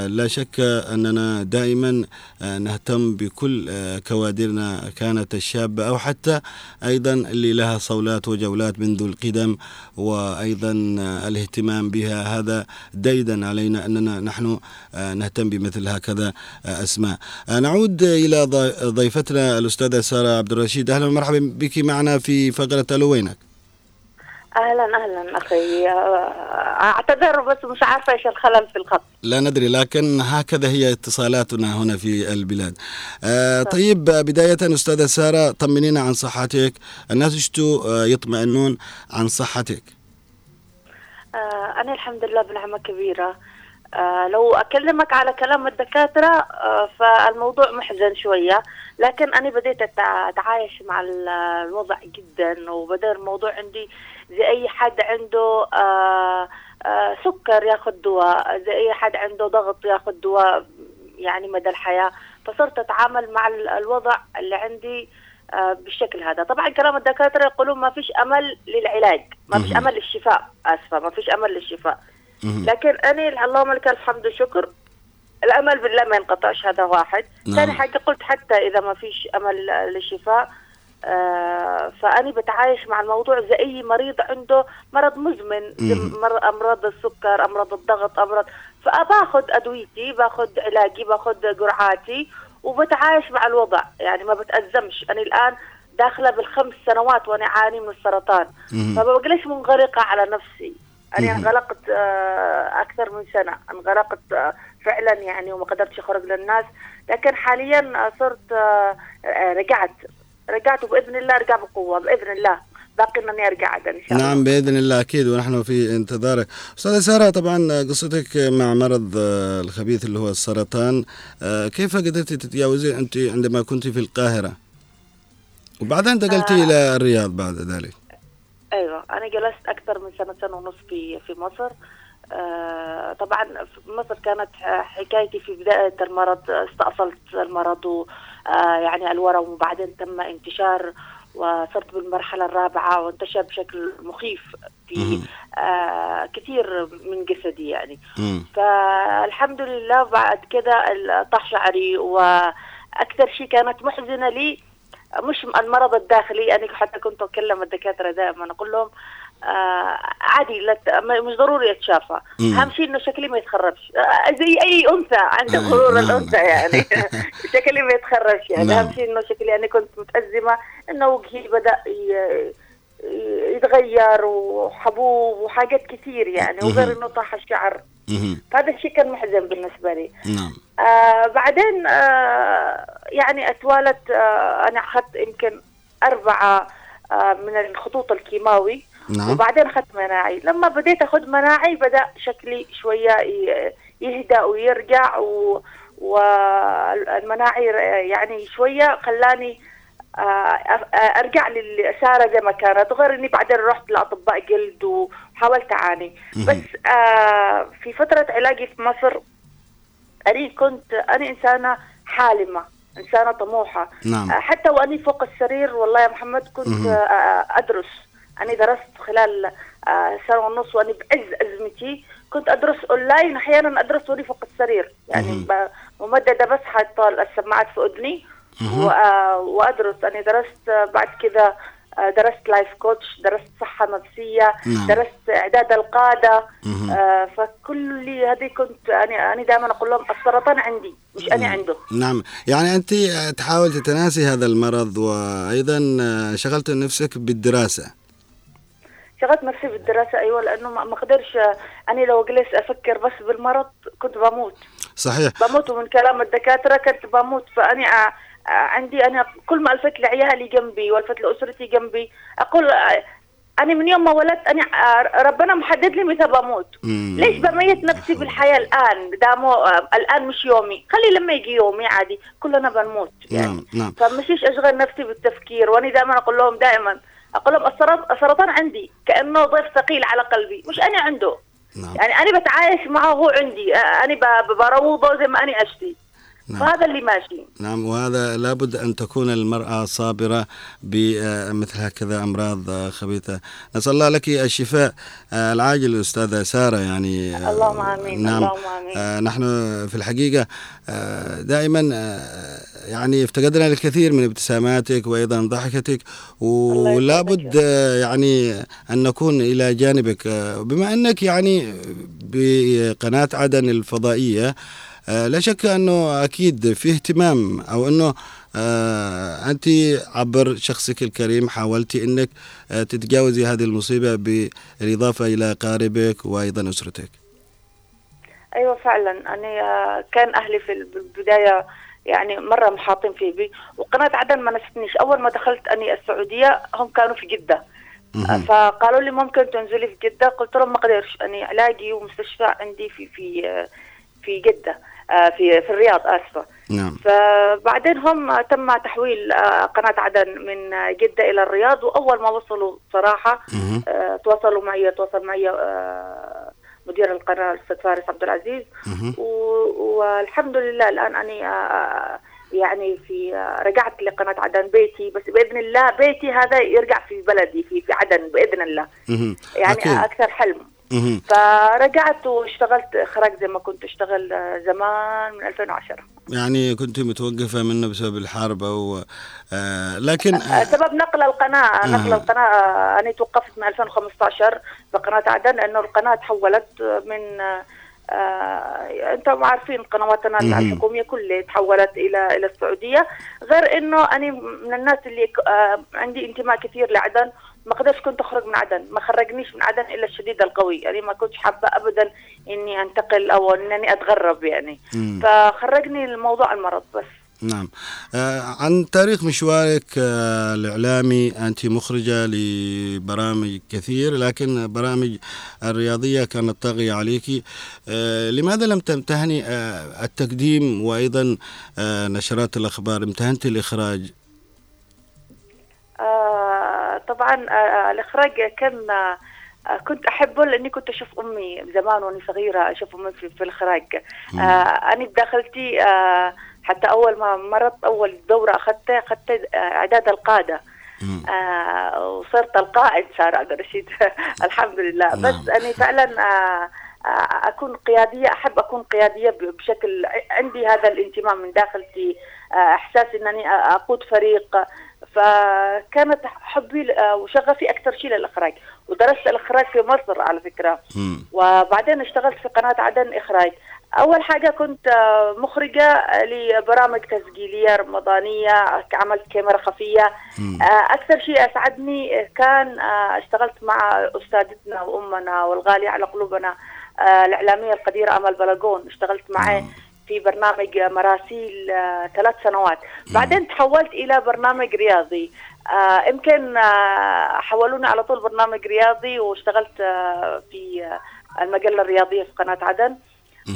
لا شك أننا دائما آه، نهتم بكل آه، كوادرنا كانت الشابة أو حتى أيضا اللي لها صولات وجولات منذ القدم وأيضا آه، الاهتمام بها. هذا ديدا علينا أننا نحن آه، نهتم بمثل هكذا آه، أسماء. آه، نعود إلى ضي- ضيفتنا الأستاذة سارة عبد الرشيد أهلا ومرحبا بك معنا في فقرة ألو وينك؟ أهلا أهلا أخي. آه، أعتذر بس مش عارفة إيش الخلل في الخط. لا ندري لكن هكذا هي اتصالاتنا هنا في البلاد. آه طيب بداية أستاذة سارة طمنينا عن صحتك. الناس يشتوا آه يطمئنون عن صحتك. آه، أنا الحمد لله بنعمة كبيرة. آه، لو أكلمك على كلام الدكاترة آه، فالموضوع محزن شوية لكن أنا بديت أتع- أتعايش مع ال- الوضع جدا وبدأ الموضوع عندي زي أي حد عنده آه، آه، سكر ياخذ دواء زي أي حد عنده ضغط ياخذ دواء يعني مدى الحياة فصرت أتعامل مع ال- الوضع اللي عندي آه، بالشكل هذا طبعا كلام الدكاترة يقولون ما فيش أمل للعلاج ما فيش. أمل للشفاء آسفة ما فيش أمل للشفاء. لكن أنا اللهم لك الحمد والشكر. الأمل بالله ما ينقطعش هذا واحد. نعم. ثاني حاجة قلت حتى إذا ما فيش أمل للشفاء آه فأنا بتعايش مع الموضوع زي أي مريض عنده مرض مزمن أمراض السكر أمراض الضغط أمراض فباخذ أدويتي باخذ علاجي باخذ جرعاتي وبتعايش مع الوضع. يعني ما بتأزمش. أنا الآن داخلة بالخمس سنوات وأنا أعاني من السرطان. فما بقلش منغلقة على نفسي. مهم. انغلقت آه، أكثر من سنة. انغلقت آه، فعلا يعني وما قدرتش أخرج للناس. لكن حاليا آه، صرت رجعت. رجعت وبإذن الله أرجع بقوة بإذن الله. باقي إنني أرجع عدن إن شاء الله. نعم بإذن الله أكيد ونحن في انتظارك. أستاذة سارة طبعا قصتك مع مرض الخبيث اللي هو السرطان كيف قدرتي تتجاوزين أنت عندما كنت في القاهرة. وبعدين انتقلتي آه. إلى الرياض بعد ذلك. أيوه أنا جلست أكثر من سنة سنة ونص في في مصر آه طبعا في مصر كانت حكايتي في بداية المرض استأصلت المرض آه يعني الورم وبعدين تم انتشار وصرت بالمرحلة الرابعة وانتشر بشكل مخيف في. آه كثير من جسدي يعني مم. فالحمد لله بعد كده طاح شعري وأكثر شيء كانت محزنة لي مش المرض الداخلي أنا حتى كنت أكلم الدكاترة دائما أقول لهم آه عادي لا ت- ما- مش ضروري أتشافى مم. أهم شيء إنه شكلي ما يتخربش آه زي أي أنثى نعم، غرور. الأنثى يعني شكلي ما يتخربش يعني نعم. أهم شيء إنه شكلي أنا كنت متأزمة إنه وجهي بدأ ي- يتغير وحبوب وحاجات كثير يعني وغير. إنه طاح الشعر فهذا الشيء كان محزن بالنسبة لي. نعم. آه بعدين آه يعني أتوالت آه أنا أخذت يمكن أربعة آه من الخطوط الكيماوي. نعم. وبعدين أخذت مناعي. لما بديت أخذ مناعي بدأ شكلي شوية يهدأ ويرجع و والمناعي يعني شوية خلاني أرجع للساره زي ما كانت غير إني بعدين رحت لأطباء جلد وحاولت أعاني. بس آه، في فترة علاجي في مصر أنا كنت أنا إنسانة حالمة إنسانة طموحة. نعم. آه، حتى وأني فوق السرير والله يا محمد كنت. آه، آه، أدرس. أنا درست خلال آه، سنة ونص وأني بعز أزمتي كنت أدرس أونلاين أحيانا أدرس وأني فوق السرير. يعني ممددة بس حاطه السماعات في أذني. آه، وأدرس. أنا درست آه، بعد كده آه، درست life coach درست صحة نفسية نعم. درست إعداد القادة. مهم. آه، فكل هذه كنت أنا أنا دائما أقول لهم السرطان عندي مش أنا عنده نعم. يعني أنت تحاول تتناسي هذا المرض وأيضا شغلت نفسك بالدراسة. شغلت نفسي بالدراسة أيوة لأنه ما أقدرش آه، أنا لو جلست أفكر بس بالمرض كنت بموت. صحيح. بموت ومن كلام الدكاترة كنت بموت. فأنا آه، آه، عندي أنا كل ما ألفت لعيالي جنبي وألفت لأسرتي جنبي أقول آه، أنا من يوم ما ولدت أنا آه، ربنا محدد لي متى بموت. ليش بميت نفسي بالحياة الآن؟ دامو آه، الآن مش يومي. خلي لما يجي يومي عادي كلنا بنموت يعني. نعم نعم. فمشيش أشغل نفسي بالتفكير وأنا دائما أقول لهم دائما أقول لهم السرط- السرطان عندي كأنه ضيف ثقيل على قلبي مش أنا عنده. نعم. يعني أنا بتعايش معه هو عندي. آه، أنا بروضه زي ما أنا أشتي. نعم. فهذا اللي ماشي. نعم وهذا لابد أن تكون المرأة صابرة بمثل هكذا أمراض خبيثة. نسأل الله لك الشفاء آه، العاجل أستاذة سارة يعني آه، اللهم آمين، نعم. اللهم آمين. آه، نحن في الحقيقة دائما يعني افتقدنا الكثير من ابتساماتك وأيضا ضحكتك ولابد يعني أن نكون إلى جانبك. بما أنك يعني بقناة عدن الفضائية لا شك أنه أكيد في اهتمام أو أنه آه، أنت عبر شخصك الكريم حاولت أنك آه، تتجاوزي هذه المصيبة بالإضافة إلى قاربك وأيضا أسرتك. أيوه فعلا. أنا آه، كان أهلي في البدايه يعني مرة محاطين في بي وقناة عدن ما نستنيش. أول ما دخلت أني السعودية هم كانوا في جدة. مهم. فقالوا لي ممكن تنزلي في جدة. قلت لهم ما أقدرش أني علاجي ومستشفى عندي في في آه، في جدة آه، في في الرياض آسفة نعم فبعدين هم تم تحويل آه، قناة عدن من جدة إلى الرياض وأول ما وصلوا صراحة. آه، تواصلوا معي تواصل معي مدير القناة الأستاذ فارس عبد العزيز والحمد لله الآن آه، يعني في رجعت لقناة عدن بيتي بس بإذن الله بيتي هذا يرجع في بلدي في في عدن بإذن الله. يعني أكيد. أكثر حلم. فرجعت واشتغلت إخراج زي ما كنت أشتغل آه، زمان من 2010 يعني كنت متوقفة منه بسبب الحرب أو آه لكن آه، آه سبب نقل القناة نقل آه. القناة آه، أنا توقفت من 2015 بقناة عدن لأنه القناة تحولت من آه، آه، أنتم عارفين قنواتنا مهم. الحكومية كلها تحولت إلى إلى السعودية غير إنه أنا من الناس اللي آه، عندي انتماء كثير لعدن ما قدرتش كنت أخرج من عدن ما خرجنيش من عدن إلا الشديد القوي يعني ما كنتش حابة أبدا إني أنتقل أو إنني أتغرب يعني. مم. فخرجني الموضوع المرض بس. نعم. آه عن تاريخ مشوارك آه الإعلامي أنت مخرجة لبرامج كثير لكن برامج الرياضية كانت طاغية عليك. آه لماذا لم تمتهني آه التقديم وأيضا آه نشرات الأخبار؟ امتهنت الإخراج. آه طبعا آه الإخراج كان آه كنت احبه لأني كنت أشوف أمي زمان وأنا صغيرة أشوف أمي في, في الإخراج. آه أنا بداخلتي آه حتى أول ما مرت أول دورة أخذتها أخذت آه، إعداد القادة. آه وصرت القائد سارة عبد الرشيد. الحمد لله. نعم. بس أنا فعلا آه آه، أكون قيادية أحب أكون قيادية ب- بشكل عندي هذا الانتماء من داخلتي. آه، إحساس أنني آه، أقود فريق. فكانت حبي آه، وشغفي أكثر شيء للإخراج. ودرست الإخراج في مصر على فكرة. مم. وبعدين اشتغلت في قناة عدن إخراج. أول حاجة كنت آه، مخرجة آه، لبرامج تسجيلية رمضانية عملت كاميرا خفية. مم. آه، أكثر شيء أسعدني كان اشتغلت مع أستاذتنا وأمنا والغالية على قلوبنا الإعلامية القديرة أمل بلقون اشتغلت معاه. في برنامج مراسيل آه، ثلاث سنوات. بعدين تحولت إلى برنامج رياضي. آه، يمكن آه، حولوني على طول برنامج رياضي واشتغلت في المجلة الرياضية في قناة عدن.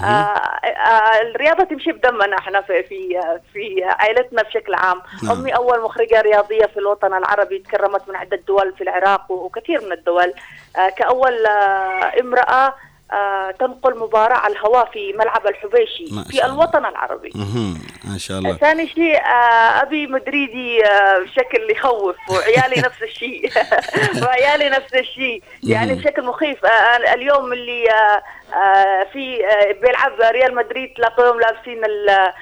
آه آه الرياضة تمشي بدمنا إحنا في في في عائلتنا بشكل عام، نعم. أمي أول مخرجة رياضية في الوطن العربي تكرمت من عدة دول في العراق وكثير من الدول، آه كأول امرأة تنقل مباراة على الهواء في ملعب الحبيشي في. الوطن العربي. ما شاء الله ثاني شيء آه، أبي مدريدي آه، بشكل يخوف وعيالي نفس الشيء وعيالي نفس الشيء يعني. بشكل مخيف آه، اليوم اللي آه، آه، في آه، بيلعب ريال مدريد تلاقيهم لابسين ال-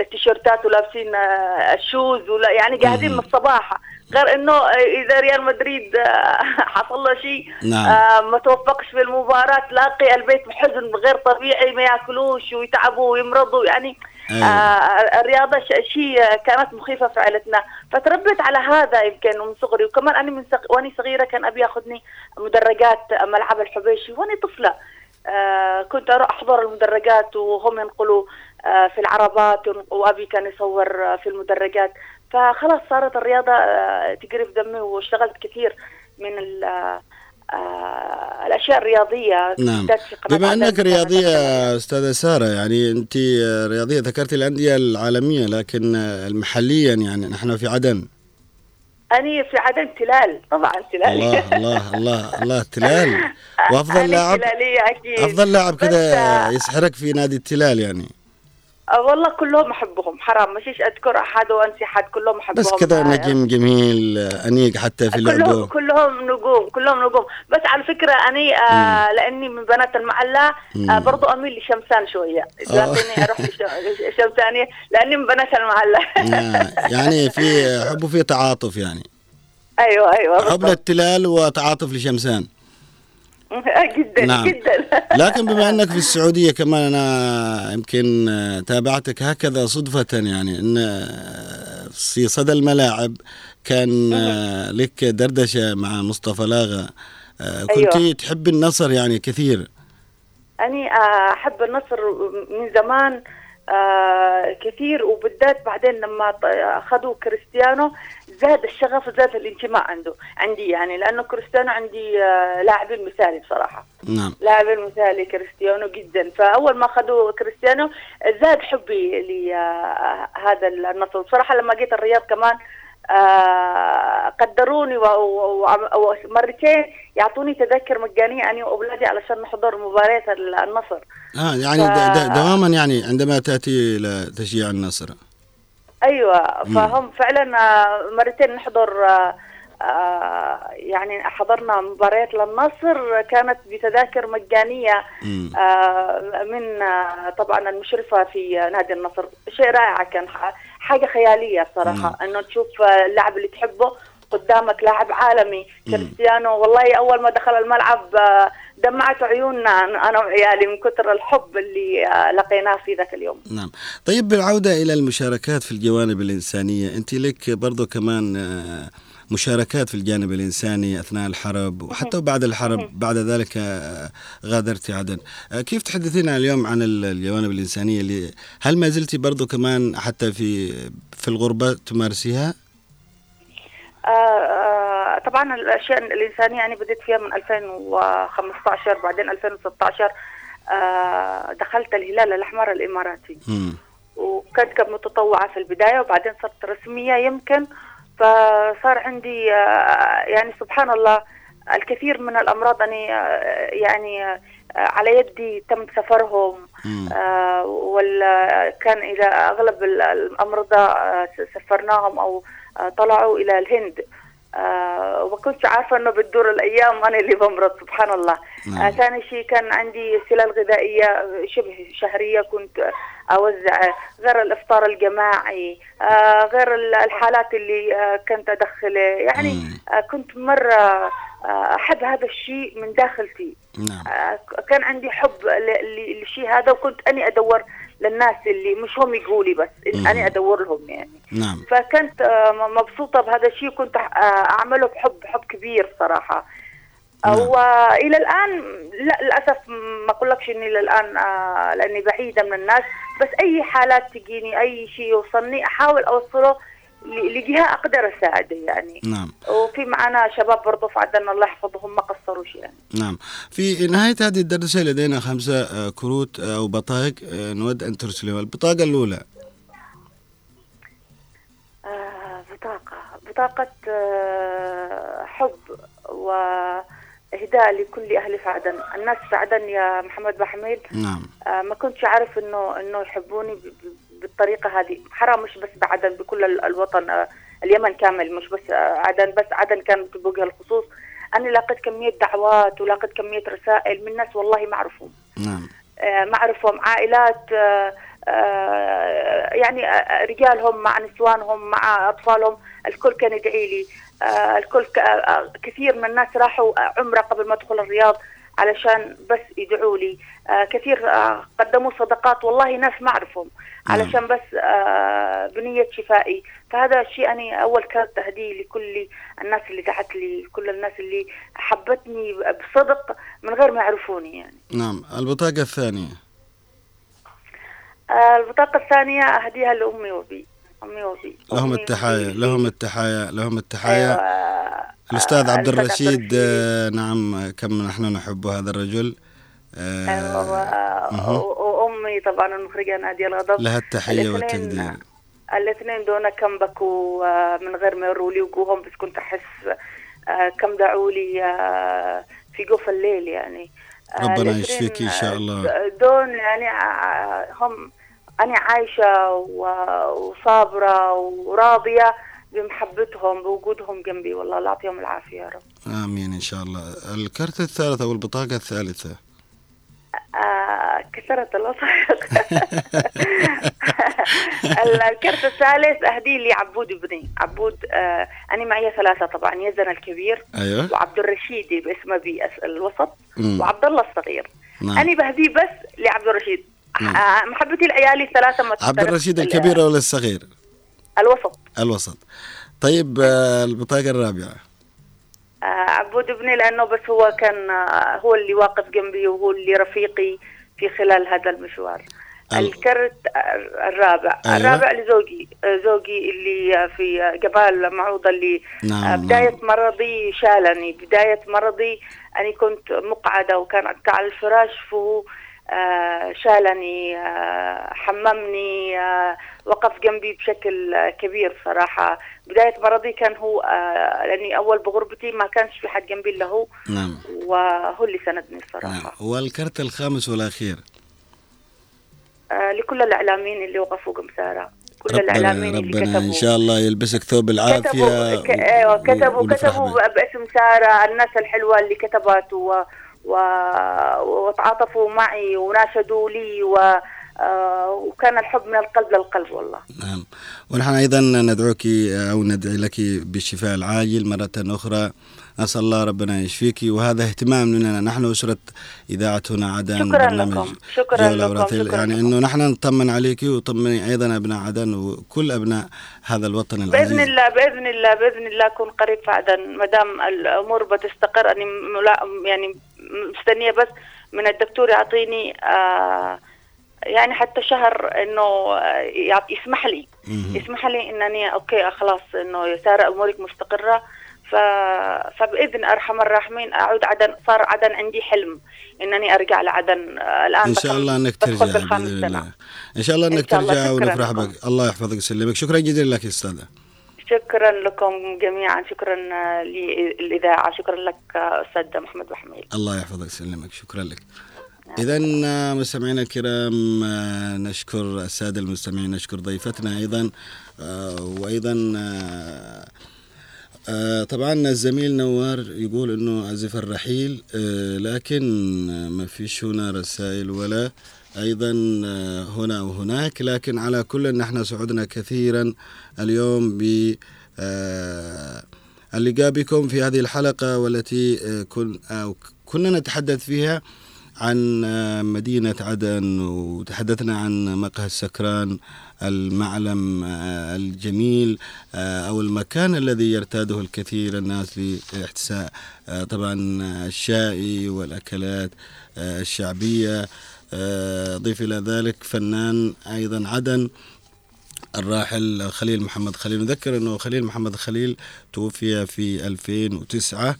التيشيرتات ولابسين آه، الشوز ولا يعني جاهزين من. الصباح غير إنه إذا ريال مدريد آه، حصل له شيء نعم. آه، ما توفقش في المباراة تلاقي البيت بحزن غير طبيعي ما ياكلوش ويتعبوا ويمرضوا يعني أيوة. آه الرياضة شيء كانت مخيفة في عائلتنا فتربيت على هذا يمكن من صغري وكمان أنا من صغ... واني صغيرة كان أبي ياخذني مدرجات ملعب الحبيشي واني طفلة آه كنت أروح أحضر المدرجات وهم ينقلوا آه في العربات وأبي كان يصور في المدرجات فخلاص صارت الرياضة آه تجري في دمي واشتغلت كثير من ال- آه آه الأشياء الرياضية. نعم. بما أنك رياضية. أستاذة سارة يعني أنت رياضية ذكرت الأندية العالمية لكن محليا يعني نحن في عدن. أنا في عدن تلال طبعا تلال. الله الله الله الله تلال. وأفضل لاعب أفضل لاعب كذا آه، يسحرك في نادي التلال يعني. والله كلهم أحبهم. حرام مشيش أذكر أحد وأنسي حد كلهم أحبهم. بس كذا آه، نجم جميل أنيق حتى في كلهم لعبه كلهم نجوم كلهم نجوم. بس على فكرة أنا آه لأني من بنات المعلة آه برضو أميل لشمسان شوية. آه. لكني أروح لش- شمسانية لأني من بنات المعلة آه، يعني في حب وفي تعاطف يعني. أيوه أيوه حب. للتلال وتعاطف لشمسان. جدا نعم. جدا لكن بما إنك في السعودية كمان أنا يمكن آه، تابعتك هكذا صدفة يعني إن آه، في صدى الملاعب كان آه، لك دردشة مع مصطفى لاغا آه، كنت أيوة. تحب النصر يعني كثير آه، أحب النصر من زمان آه، كثير وبالذات بعدين لما أخذوا كريستيانو زاد الشغف وزاد الانتماء عنده عندي يعني لأنه كريستيانو عندي آه، لاعب مثالي بصراحة. نعم. لاعب مثالي كريستيانو جدا. فأول ما أخذوا كريستيانو زاد حبي لهذا النصر. بصراحة لما جيت الرياض كمان آه، قدروني ومرتين يعطوني تذاكر مجانية أنا وأولادي علشان نحضر مباريات ال- النصر. آه يعني د- دواما يعني عندما تأتي إلى تشجيع النصر. أيوه فهم فعلا آه، مرتين نحضر آه، آه، يعني حضرنا مباريات للنصر كانت بتذاكر. آه، من طبعا المشرفة في نادي النصر. شيء رائع كان ح- حاجة خيالية بصراحه إنه تشوف اللاعب اللي تحبه قدامك لاعب عالمي كريستيانو. والله أول ما دخل الملعب دمعت عيوننا أنا وعيالي من كثر الحب اللي آه، لقيناه في ذاك اليوم. نعم. طيب بالعودة إلى المشاركات في الجوانب الإنسانية أنت لك برضو كمان آه، مشاركات في الجانب الإنساني أثناء الحرب وحتى بعد الحرب بعد ذلك آه، غادرت عدن. كيف تحدثينا اليوم عن ال- الجوانب الإنسانية اللي هل ما زلت برضو كمان حتى في في الغربة تمارسيها؟ آه، طبعا الأشياء الإنسانية يعني بديت فيها من 2015 بعدين 2016 آه، دخلت الهلال الأحمر الإماراتي. وكنت كمتطوعه في البداية وبعدين صرت رسمية يمكن فصار عندي آه، يعني سبحان الله الكثير من الأمراض أني آه، يعني على يدي تم سفرهم. آه، ولا كان إلى أغلب ال- الامرضه سفرناهم أو طلعوا إلى الهند آه، وما كنتش عارفة إنه بتدور الأيام أنا اللي بمرض سبحان الله نعم. آه، ثاني شيء كان عندي سلال غذائية شبه شهرية كنت أوزع غير الإفطار الجماعي آه، غير ال- الحالات اللي آه، كنت ادخل يعني مم. آه، كنت مرة آه، أحب هذا الشيء من داخلتي نعم آه، كان عندي حب للشيء هذا وكنت أني أدور للناس اللي مش هم يقولوا لي بس مم. اني أدور لهم يعني نعم فكنت آه، مبسوطة بهذا الشيء وكنت آه، أعمله بحب حب كبير صراحة نعم. والى الآن لا للأسف ما أقولكش إني آه، لأني بعيدة من الناس بس أي حالات تجيني أي شيء يوصلني أحاول أوصله لجهة أقدر أساعده يعني. نعم. وفي معنا شباب برضو في عدن الله يحفظهم ما قصروش يعني. نعم. في نهاية هذه الدردشة لدينا خمسة آه، كروت آه، أو بطايق آه، نود البطاقة الأولى. آه، بطاقة. بطاقة آه، حب وإهداء لكل أهل في عدن. الناس في عدن يا محمد بحميد نعم. آه، ما كنتش عارف إنه إنه يحبوني ب- ب- بالطريقة هذه. حرام مش بس بعدن بكل ال- الوطن آه، اليمن كامل مش بس آه، عدن بس عدن كانت بوجه الخصوص. أنا لاقيت كمية دعوات ولاقيت كمية رسائل من ناس والله ما أعرفهم. نعم. آه، ما أعرفهم. عائلات يعني رجالهم مع نسوانهم مع أطفالهم. الكل كان يدعي لي. الكل كثير من الناس راحوا عمرة قبل ما أدخل الرياض علشان بس يدعوا لي. كثير آه قدموا صدقات والله ناس ما أعرفهم علشان بس آه بنية شفائي. فهذا الشيء أنا أول كانت تهديه لكل الناس اللي دعت لي كل الناس اللي حبتني بصدق من غير ما يعرفوني يعني. نعم. البطاقة الثانية. آه البطاقة الثانية أهديها لأمي وأبي. أمي وأبي. لهم التحايا. لهم التحايا لهم التحايا. أيوة. الأستاذ آه، عبد الرشيد آه، نعم. كم نحن نحب هذا الرجل. آه، وأمي طبعا المخرجة نادية الغضب. لها الاثنين- والتقدير. الاثنين دون كم بكوا آه، من غير ما يروا لي وجوههم بس كنت أحس آه، كم دعوا لي آه، في جوف الليل يعني. ربنا يشفيك إن شاء الله. دون يعني هم أنا عايشة وصابرة وراضية بمحبتهم بوجودهم جنبي والله الله يعطيهم العافية يا رب. آمين إن شاء الله. الكرت الثالث أو البطاقة الثالثة. آه كثرت الوثائق الكرت الثالث أهدي لي عبود ابني. عبود آه أنا معي ثلاثة طبعا يزن الكبير أيوه. وعبد الرشيد باسم أبي أس- الوسط مم. وعبد الله الصغير. نعم. أنا بهديه بس لعبد الرشيد. نعم. آه محبتي لعيالي ثلاثة ما عبد. الرشيد ال- الكبير ولا الصغير؟ الوسط. الوسط. طيب آه، البطاقة الرابعة. آه عبود ابني لأنه بس هو كان آه هو اللي واقف جنبي وهو اللي رفيقي في خلال هذا المشوار. ال- الكرت الرابع. أيوة. الرابع لزوجي آه، زوجي اللي آه، في آه، جبال معوضة اللي نعم، آه، بداية نعم. مرضي شالني. بداية مرضي أنا كنت مقعدة وكانت على الفراش فهو آه، شالني آه، حممني آه، وقف جنبي بشكل آه، كبير صراحة. بداية مرضي كان هو آه، لأني أول بغربتي ما كانش في حد جنبي إلا هو. نعم. وهو اللي سندني نعم. الصراحة والكرت الخامس والأخير؟ آه، لكل الإعلاميين اللي وقفوا قمسارة كل ربنا الإعلاميين اللي ربنا إن كتبوا شاء الله يلبسك ثوب العافية كتبوا ك... أيوه كتبوا كتبوا باسم سارة الناس الحلوة اللي كتبت و... و... وتعاطفوا معي وناشدوا لي و... آه، وكان الحب من القلب للقلب والله. نعم. ونحن أيضا ندعوك أو ندعي لك بالشفاء العاجل مرة أخرى. نسأل الله ربنا يشفيك. وهذا اهتمام مننا نحن أسرة إذاعة هنا عدن شكراً لكم. شكراً لكم. شكراً يعني لكم. أنه نحن نطمن عليك وطمن أيضا أبناء عدن وكل أبناء هذا الوطن العزيز. بإذن الله بإذن الله بإذن الله أكون قريب في عدن. ما دام الأمور بتستقر ملا... يعني مستنية بس من الدكتور يعطيني آه يعني حتى شهر إنه آه، يسمح لي. يسمح لي إنني أوكي خلاص إنه ساره أمورك مستقرة. ف... فبإذن أرحم الراحمين أعود عدن صار عدن عندي حلم إنني أرجع لعدن آه، الآن إن شاء الله بدخل ترجع. الله. إن شاء الله الله. ترجع ونفرح. بك. الله يحفظك ويسلمك شكرا جزيلا لك يا أستاذة. شكرا لكم جميعا. شكرا آه، للإذاعة. شكرا لك أستاذ محمد محميد الله يحفظك ويسلمك. شكرا لك. إذا مستمعينا الكرام نشكر السادة المستمعين نشكر ضيفتنا أيضا آه، وأيضا آه، آه، طبعا الزميل نوار يقول إنه عزف الرحيل لكن ما فيش هنا رسائل ولا أيضا هنا وهناك لكن على كل نحن سعدنا كثيرا اليوم ب اللقاء بكم في هذه الحلقة والتي كن كنا نتحدث فيها عن مدينة عدن وتحدثنا عن مقهى السكران المعلم آه، الجميل آه، أو المكان الذي يرتاده الكثير الناس لإحتساء آه، طبعا الشاي والأكلات الشعبية ضيف إلى ذلك فنان أيضا عدن الراحل خليل محمد خليل. نذكر أنه خليل محمد خليل توفي في 2009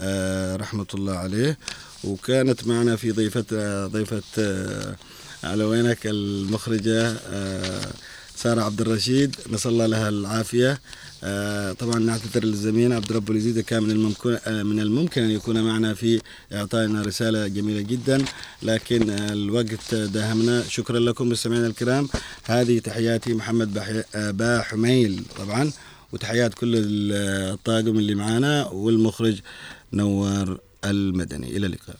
آه، رحمة الله عليه. وكانت معنا في ضيفة آه، ضيفة آه، على وينك؟ المخرجة آه، سارة عبد الرشيد. نسأل الله لها العافية. آه، طبعا نعتذر للزميل عبد رب اليزيد كان من الممكن من الممكن أن يكون معنا في إعطائنا رسالة جميلة جدا. لكن الوقت داهمنا. شكرا لكم مستمعينا الكرام. هذه تحياتي محمد با حميل طبعا. وتحيات كل الطاقم اللي معنا والمخرج نوار المدني. إلى اللقاء.